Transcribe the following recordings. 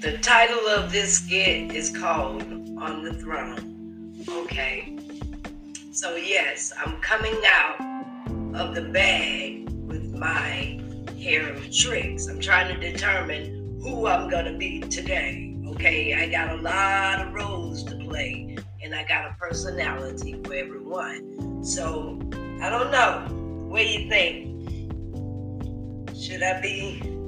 The title of this skit is called On the Throne. Okay. So, yes, I'm coming out of the bag with my hair of tricks. I'm trying to determine who I'm going to be today. Okay. I got a lot of roles to play, and I got a personality for everyone. So, I don't know. What do you think? Should I be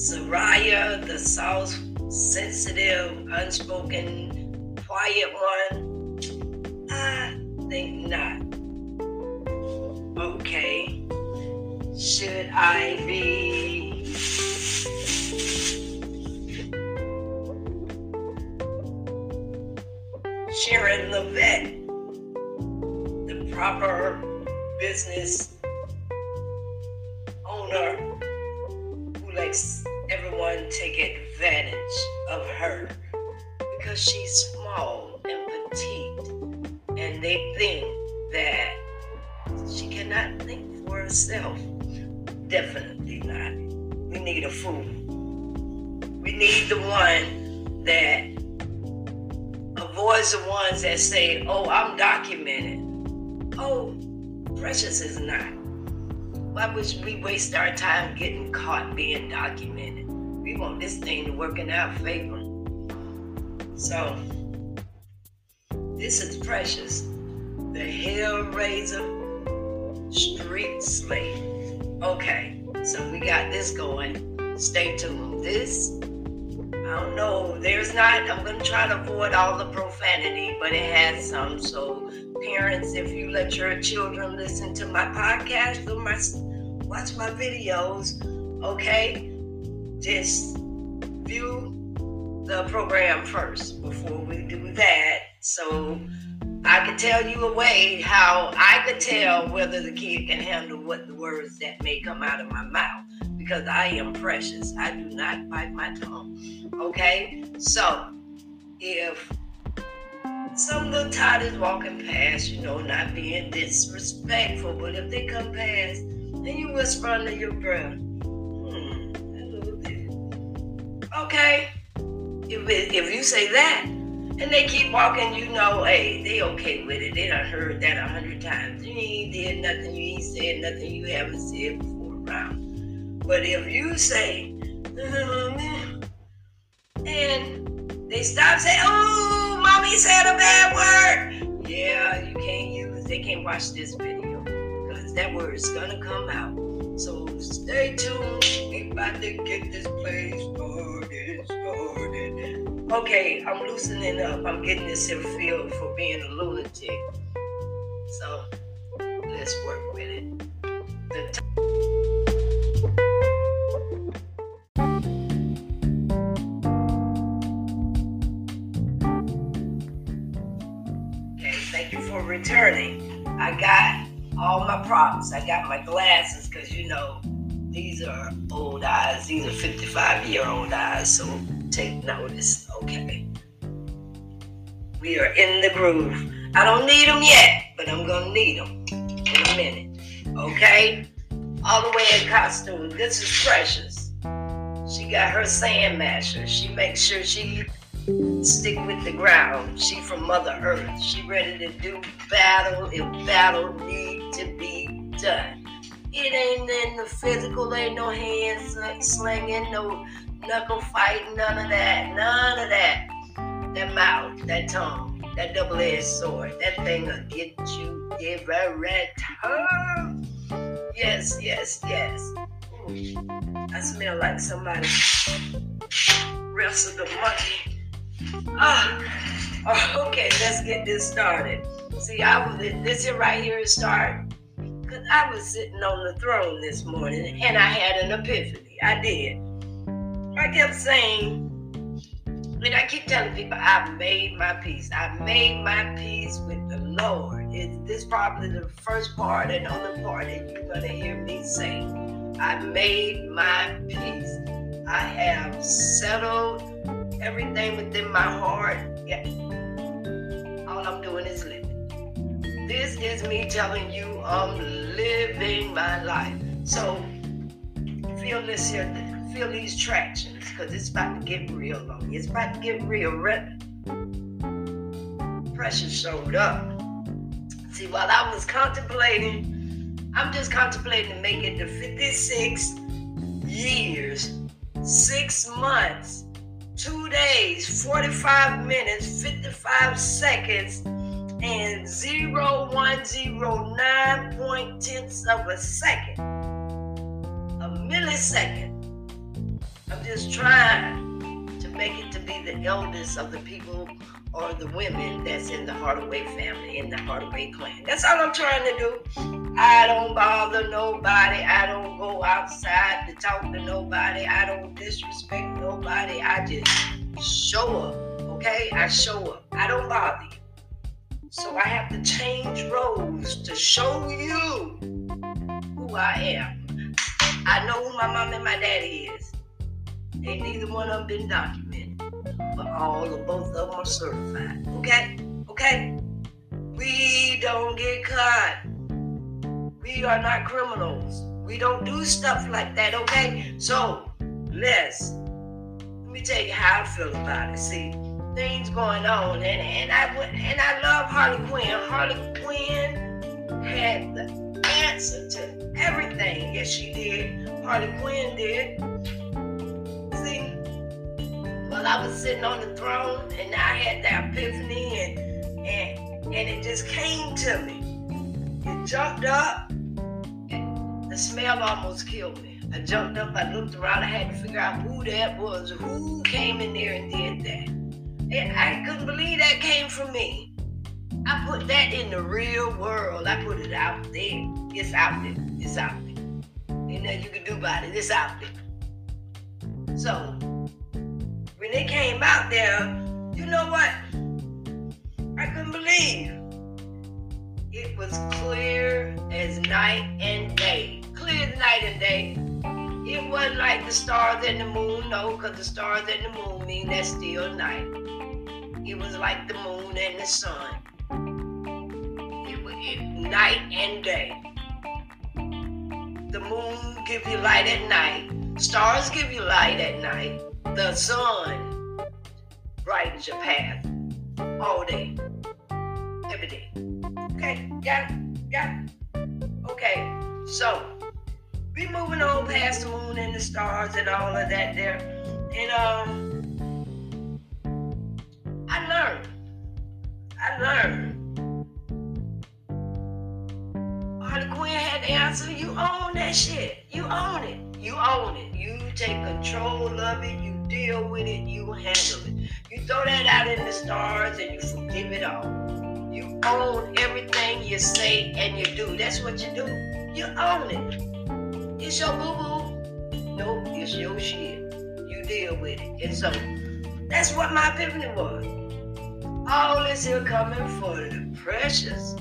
Soraya, the soft, sensitive, unspoken, quiet one? I think not. Okay. Should I be Sharon Levette, the proper business ones that say, oh, I'm documented. Oh, Precious is not. Why would we waste our time getting caught being documented? We want this thing to work in our favor. So, this is Precious, the Hellraiser Street Slave. Okay, so we got this going. Stay tuned. This, Oh, don't know, there's not, I'm going to try to avoid all the profanity, but it has some. So, parents, if you let your children listen to my podcast or my watch my videos, okay, just view the program first before we do that. So I can tell you a way how I could tell whether the kid can handle what the words that may come out of my mouth because I am precious. I do not bite my tongue. Okay? So if some little is walking past, you know, not being disrespectful, but if they come past and you whisper under your breath, hmm, a little bit. Okay? If, if you say that, and they keep walking, you know, hey, they okay with it. They done heard that a hundred times. You ain't did nothing, you ain't said nothing you haven't said before around. But if you say, and they stop saying, oh, mommy said a bad word. Yeah, you can't use, they can't watch this video because that word is gonna come out. So stay tuned. We about to get this place started, started. Okay, I'm loosening up. I'm getting this here feel for being a lunatic. So let's work with it. Thank you for returning. I got all my props. I got my glasses because you know these are old eyes. These are 55 year old eyes. So take notice. Okay. We are in the groove. I don't need them yet, but I'm gonna need them in a minute. Okay? All the way in costume. This is Precious. She got her sand masher. She makes sure she stick with the ground. She from Mother Earth. She ready to do battle if battle need to be done. It ain't in the physical, ain't no hands slinging, no knuckle fighting, none of that, none of that. That mouth, that tongue, that double-edged sword, that thing will get you every time. Yes, yes, yes. Ooh, I smell like somebody wrestled the monkey. Ah, oh, okay, let's get this started. See, I was this here right here is start because I was sitting on the throne this morning and I had an epiphany. I did. I kept saying, and I keep telling people, I've made my peace. I made my peace with the Lord. It's this probably the first part and only part that you're gonna hear me say. I made my peace. I have settled everything within my heart. Yeah. All I'm doing is living. This is me telling you I'm living my life. So feel this here, feel these tractions because it's about to get real on It's about to get real. Pressure showed up. See, while I was contemplating, I'm just contemplating to make it to 56 years, six months, two days, 45 minutes, 55 seconds, and 0109 point tenths of a second. A millisecond. I'm just trying to make it to be the eldest of the people or the women that's in the Hardaway family, in the Hardaway clan. That's all I'm trying to do. I don't bother nobody. I don't go outside to talk to nobody. I don't disrespect nobody. I just show up. Okay? I show up. I don't bother you. So I have to change roles to show you who I am. I know who my mom and my daddy is. Ain't neither one of them been documented. But all of both of them are certified. Okay? Okay? We don't get caught. We are not criminals. We don't do stuff like that, okay? So, let's let me tell you how I feel about it. See, things going on, and and I and I love Harley Quinn. Harley Quinn had the answer to everything. Yes, she did. Harley Quinn did See, while I was sitting on the throne and I had that epiphany and and and it just came to me. It jumped up. The smell almost killed me. I jumped up, I looked around, I had to figure out who that was, who came in there and did that. And I couldn't believe that came from me. I put that in the real world. I put it out there. It's out there. It's out there. Ain't nothing you can do about it. It's out there. So when they came out there, you know what? I couldn't believe. It was clear as night and day. Night and day. It wasn't like the stars and the moon, no, because the stars and the moon mean that's still night. It was like the moon and the sun. It was it, night and day. The moon give you light at night. Stars give you light at night the sun brightens your path all day, every day. Okay, got it? Got it? Okay, so we moving on past the moon and the stars and all of that there. And um I learned. I learned. Harley Quinn had the answer. You own that shit. You own it. You own it. You take control of it. You deal with it, you handle it. You throw that out in the stars and you forgive it all. You own everything you say and you do. That's what you do. You own it. It's your boo boo. Nope, it's your shit. You deal with it. And so that's what my epiphany was. All this here coming for the precious,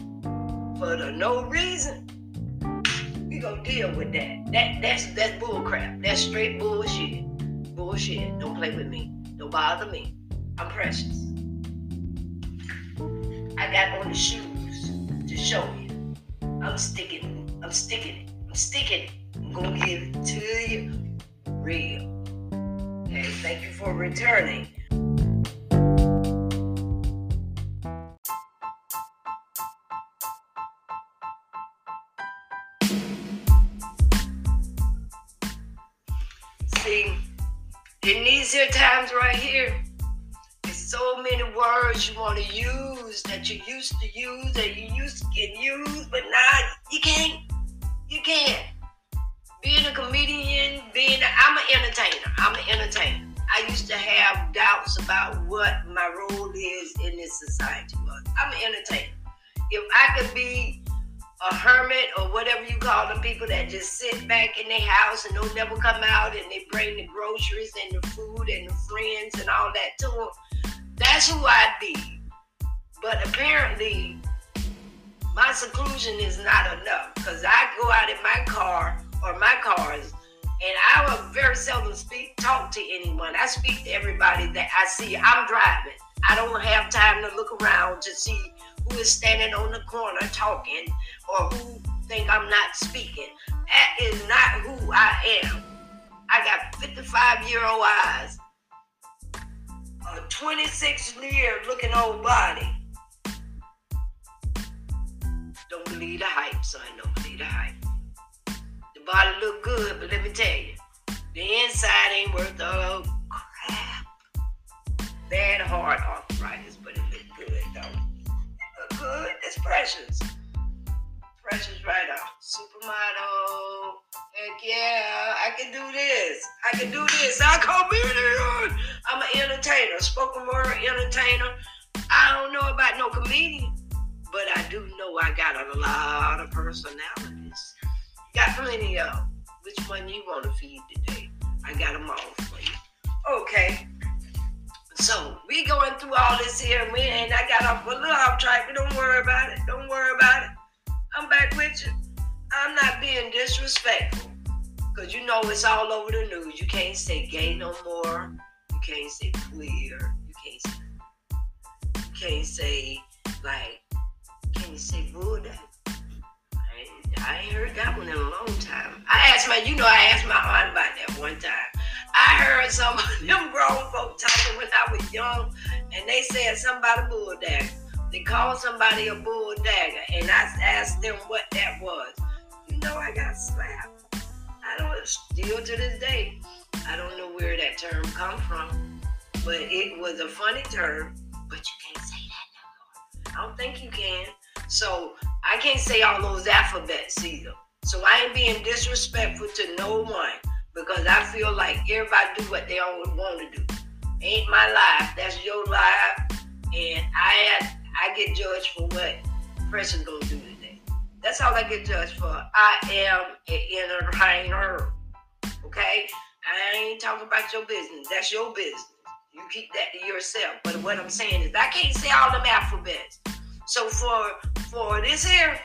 for the no reason. We gonna deal with that. That that's that's bull crap. That's straight bullshit bullshit. Don't play with me. Don't bother me. I'm precious. I got on the shoes to show you. I'm sticking. I'm sticking it. I'm sticking it. I'm gonna give it to you real. Okay, thank you for returning. See, in these here times right here, there's so many words you want to use that you used to use that you used to get used, but now you can't. You can't. Comedian, being a, I'm an entertainer. I'm an entertainer. I used to have doubts about what my role is in this society. But I'm an entertainer. If I could be a hermit or whatever you call them people that just sit back in their house and don't never come out and they bring the groceries and the food and the friends and all that to them. That's who I'd be. But apparently, my seclusion is not enough because I go out in my car or my cars and I will very seldom speak, talk to anyone. I speak to everybody that I see. I'm driving. I don't have time to look around to see who is standing on the corner talking or who think I'm not speaking. That is not who I am. I got 55 year old eyes, a 26 year looking old body. Don't believe the hype, son. Don't believe the hype. Body look good, but let me tell you, the inside ain't worth a crap. Bad heart arthritis, but it look good though. It look good. It's precious. Precious right off. Supermodel. Heck yeah, I can do this. I can do this. I call comedian. I'm an entertainer, spoken word entertainer. I don't know about no comedian, can't say like can you say Buddha? I I ain't heard that one in a long time. I asked my you know I asked my aunt about that one time. I heard some of them grown folk talking when I was young, and they said a bull dagger. They called somebody a bull dagger, and I asked them what that was. You know, I got slapped. I don't, still to this day, I don't know where that term come from, but it was a funny term. But you can't I don't think you can. So I can't say all those alphabets either. So I ain't being disrespectful to no one because I feel like everybody do what they all want to do. Ain't my life. That's your life, and I I get judged for what person gonna do today. That's all I get judged for. I am an entertainer. Okay? I ain't talking about your business. That's your business. You keep that to yourself. But what I'm saying is I can't say all them alphabets. So for for this here,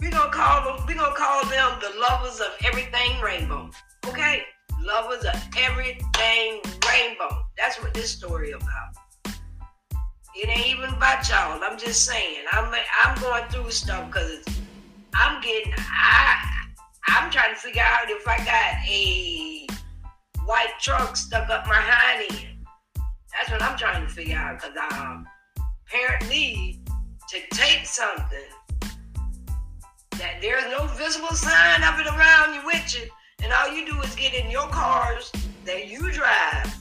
we gonna call them we gonna call them the lovers of everything rainbow. Okay? Lovers of everything rainbow. That's what this story about. It ain't even about y'all. I'm just saying. I'm I'm going through stuff because I'm getting I I'm trying to figure out if I got a white truck stuck up my hind end. That's what I'm trying to figure out because um, apparently to take something that there's no visible sign of it around you with you, and all you do is get in your cars that you drive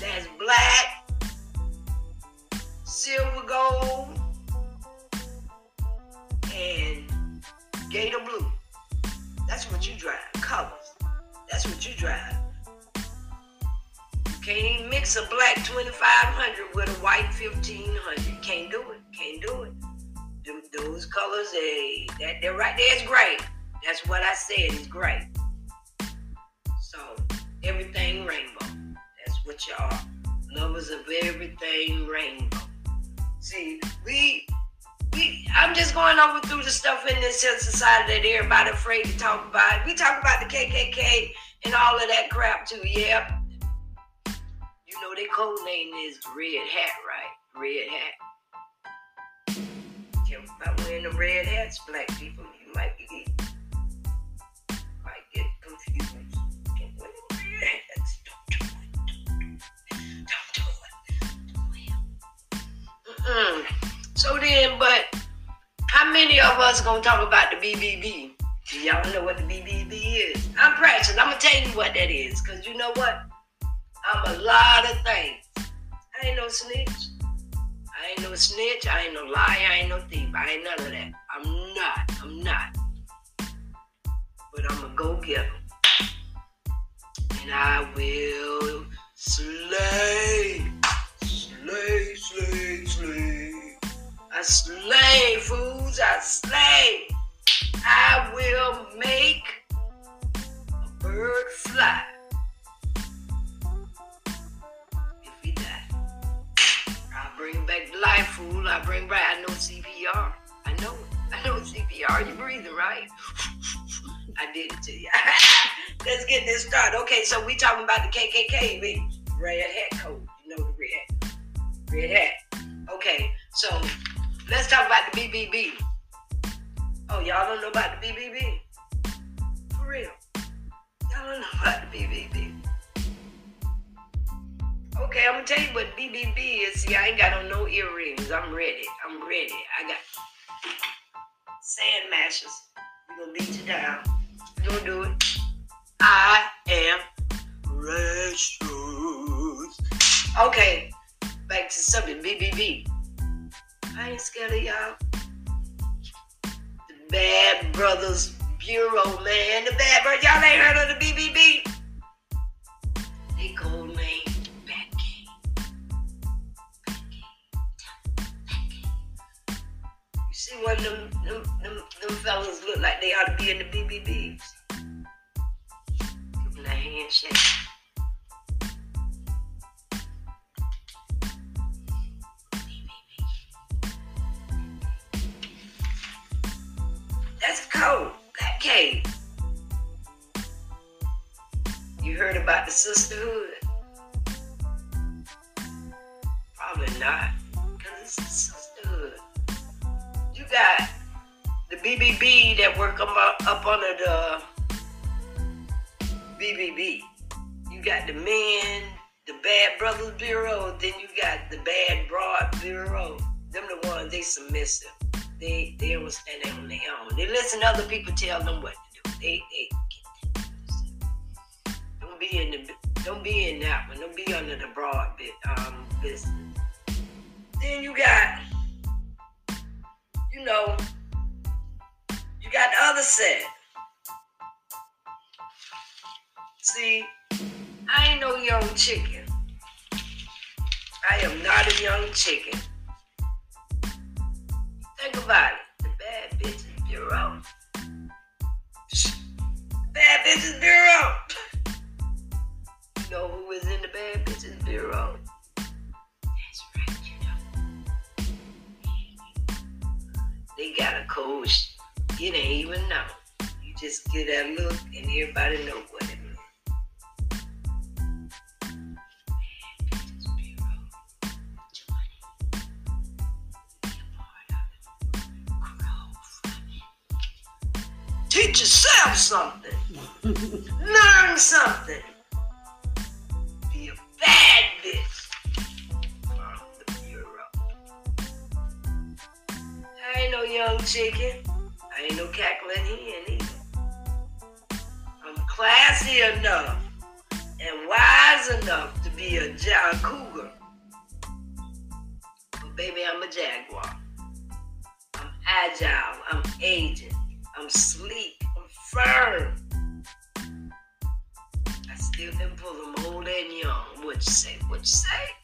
that's black silver gold, and gator blue. That's what you drive. Colors. That's what you drive. You can't even mix a black 2500 with a white 1500. They're right there is great. That's what I said is great. So, everything rainbow. That's what you are. Lovers of everything rainbow. See, we we I'm just going over through the stuff in this society that everybody afraid to talk about. We talk about the KKK and all of that crap too. Yeah. You know their code name is Red Hat, right? Red Hat. Careful about wearing the red hats, black people. You might be might get confused. Can't wear red hats. Mm. So then, but how many of us gonna talk about the BBB? Do y'all know what the BBB is? I'm pressing. I'm gonna tell you what that is, cause you know what? I'm a lot of things. I ain't no snitch. I ain't no snitch. I ain't no liar. I ain't no thief. I ain't none of that. I'm not. I'm not. But I'm a go getter. And I will slay. Slay, slay, slay. I slay, fools. I slay. I will make a bird fly. Fool. I bring right. I know CPR. I know. I know CPR. You breathing, right? I did it to you. Let's get this started. Okay, so we talking about the KKK, red hat code. You know the red. Red hat. Okay, so let's talk about the BBB. Oh, y'all don't know about the BBB? For real. Y'all don't know about the BBB. Okay, I'm gonna tell you what BBB is. See, I ain't got on no earrings. I'm ready. I'm ready. I got sand mashers. We gonna beat you down. We gonna do it. I am precious. Okay, back to subject BBB. I ain't scared of y'all. The Bad Brothers Bureau, man. The Bad Brothers. Y'all ain't heard of the BBB? They call see one them, them, them, them fellas look like they ought to be in the BBBs. Give them a handshake. That's cold. That cave. You heard about the sisterhood? Probably not, because it's got the BBB that work up, up under the BBB. You got the men, the Bad Brothers Bureau, then you got the Bad Broad Bureau. Them the ones they submissive. They they don't stand on their own. They listen to other people tell them what to do. They they don't be in the don't be in that one. Don't be under the broad bit um business. Then you got you know you got the other set. See, I ain't no young chicken. I am not a young chicken. Think about it. The Bad Bitches Bureau. Bad Bitches Bureau. You know who is in the Bad Bitches Bureau? They got a coach. You ain't even know. You just get that look and everybody know what it it. Teach yourself something. Learn something. Chicken. I ain't no cackling hen either. I'm classy enough and wise enough to be a, ja- a cougar. But baby, I'm a jaguar. I'm agile. I'm aging. I'm sleek. I'm firm. I still can pull them old and young. What you say? What you say?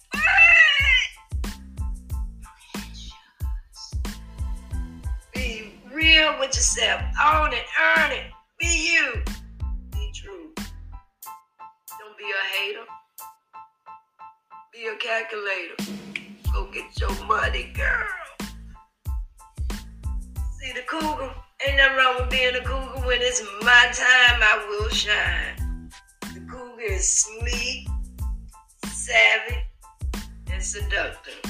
With yourself. Own it. Earn it. Be you. Be true. Don't be a hater. Be a calculator. Go get your money, girl. See the cougar? Ain't nothing wrong with being a cougar. When it's my time, I will shine. The cougar is sleek, savvy, and seductive.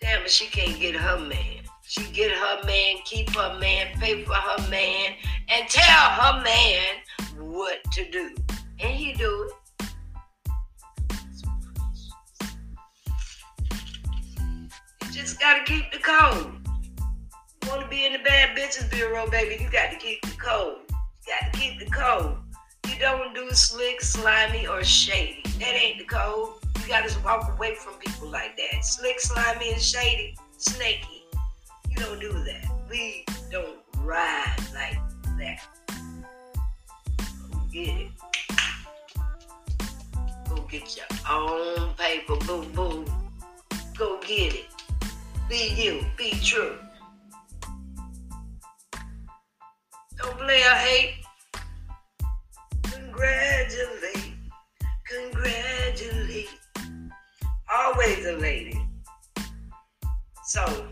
Damn it, she can't get her man. She get her man, keep her man, pay for her man, and tell her man what to do. And he do it. You just gotta keep the code. You wanna be in the bad bitches bureau, baby, you got to keep the code. You got to keep the code. You don't do slick, slimy, or shady. That ain't the code. You gotta walk away from people like that. Slick, slimy, and shady, snaky. Don't do that. We don't ride like that. Go get it. Go get your own paper, boo boo. Go get it. Be you. Be true. Don't play or hate. Congratulate. Congratulate. Always a lady. So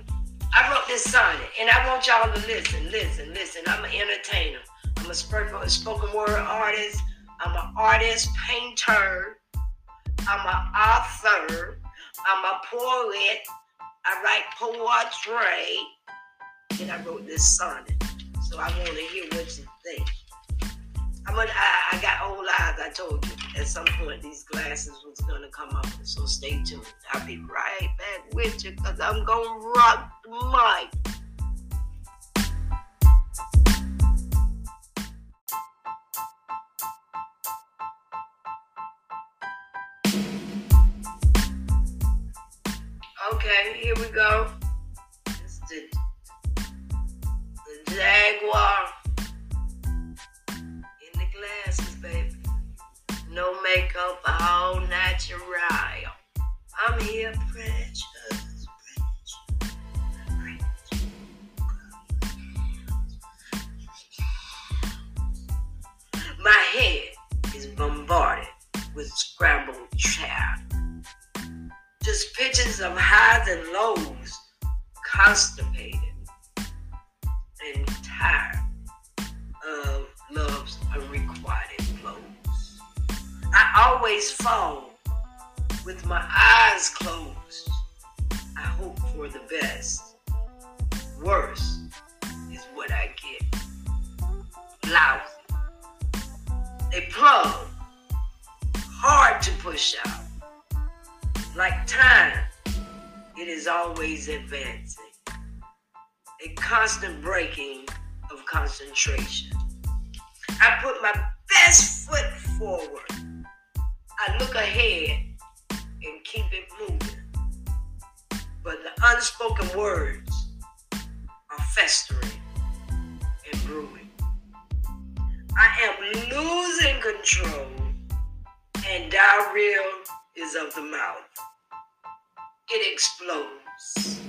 I wrote this sonnet, and I want y'all to listen, listen, listen. I'm an entertainer. I'm a spoken word artist. I'm an artist, painter. I'm an author. I'm a poet. I write poetry. And I wrote this sonnet. So I want to hear what you think. I'm I got old eyes. I told you, at some point these glasses was gonna come off. So stay tuned. I'll be right back with you because I'm gonna rock the mic. Okay, here we go. It's the, the Jaguar No makeup, all natural. Breaking of concentration. I put my best foot forward. I look ahead and keep it moving. But the unspoken words are festering and brewing. I am losing control, and diarrhea is of the mouth it explodes.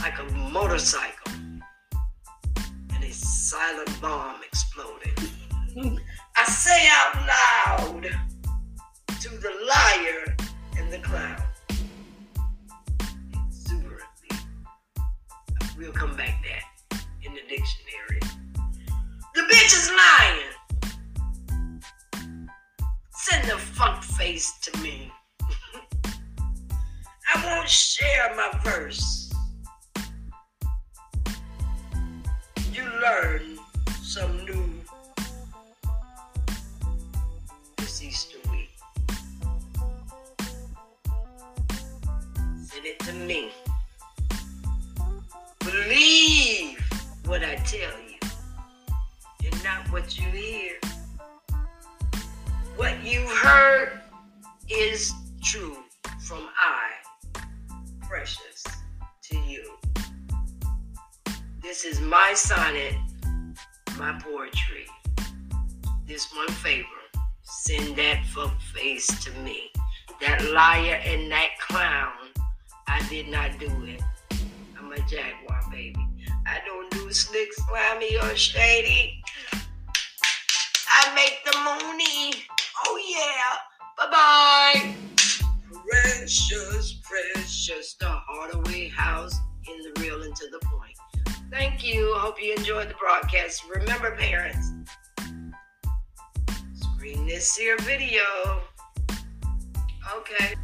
Like a motorcycle and a silent bomb exploding. I say out loud to the liar and the clown. Exuberantly. We'll come back there in the dictionary. The bitch is lying. Send the fuck face to me. I won't share my verse. You learn some new this Easter week. Send it to me. Believe what I tell you and not what you hear. You heard is true from I, precious to you. This is my sonnet, my poetry. This one favor, send that fuck face to me. That liar and that clown, I did not do it. I'm a jaguar, baby. I don't do slick, slimy, or shady. I make the money. Oh yeah. Bye bye. Precious, precious, the Hardaway House in the real and to the point. Thank you. Hope you enjoyed the broadcast. Remember, parents, screen this here video. Okay.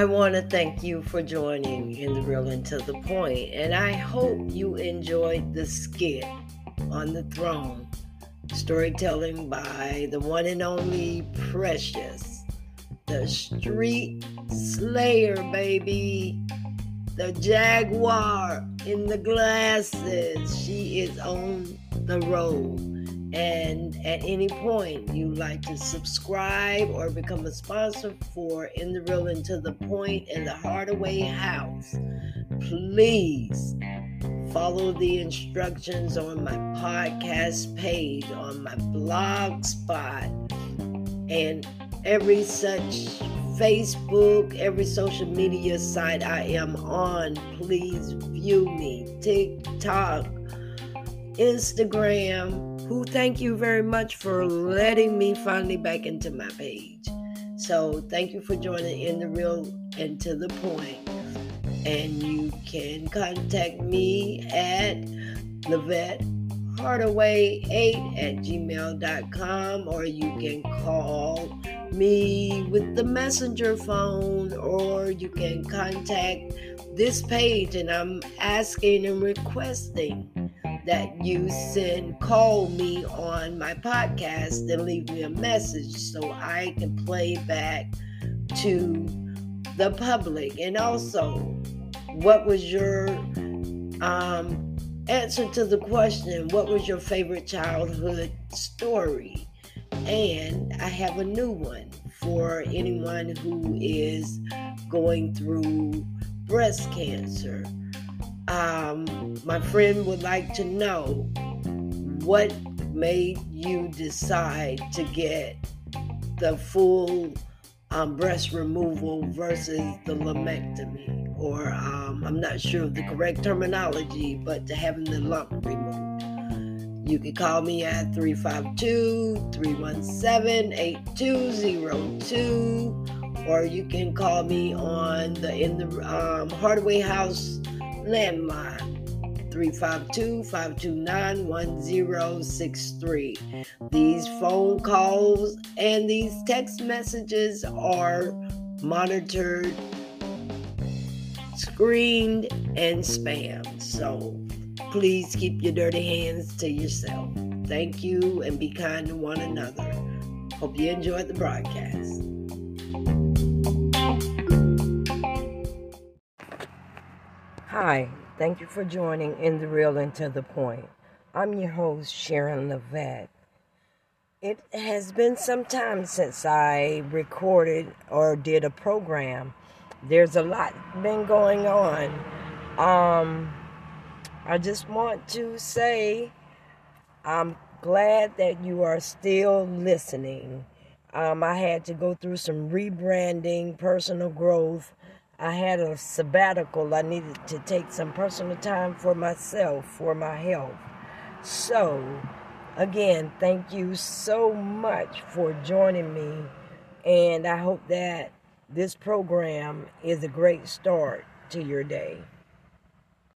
I want to thank you for joining in the real and to the point, and I hope you enjoyed the skit on the throne, storytelling by the one and only Precious, the street slayer, baby, the jaguar in the glasses. She is on the road. And at any point you like to subscribe or become a sponsor for In the Real and to the Point and the Hardaway House, please follow the instructions on my podcast page, on my blog spot, and every such Facebook, every social media site I am on. Please view me. TikTok, Instagram who thank you very much for letting me finally back into my page. So thank you for joining in the real and to the point. And you can contact me at Levette hardaway8 at gmail.com or you can call me with the messenger phone or you can contact this page and I'm asking and requesting that you send call me on my podcast and leave me a message so I can play back to the public and also what was your um, answer to the question what was your favorite childhood story and I have a new one for anyone who is going through breast cancer. Um, my friend would like to know what made you decide to get the full um, breast removal versus the lumpectomy, or um, I'm not sure of the correct terminology, but to having the lump removed. You can call me at 352 317 8202, or you can call me on the in the um, Hardaway House landline 352 529 1063. These phone calls and these text messages are monitored, screened, and spam. So please keep your dirty hands to yourself. Thank you and be kind to one another. Hope you enjoyed the broadcast. Hi, thank you for joining In the Real and to the Point. I'm your host, Sharon Levette. It has been some time since I recorded or did a program. There's a lot been going on. Um, I just want to say I'm glad that you are still listening. Um, I had to go through some rebranding, personal growth. I had a sabbatical. I needed to take some personal time for myself, for my health. So, again, thank you so much for joining me. And I hope that this program is a great start to your day.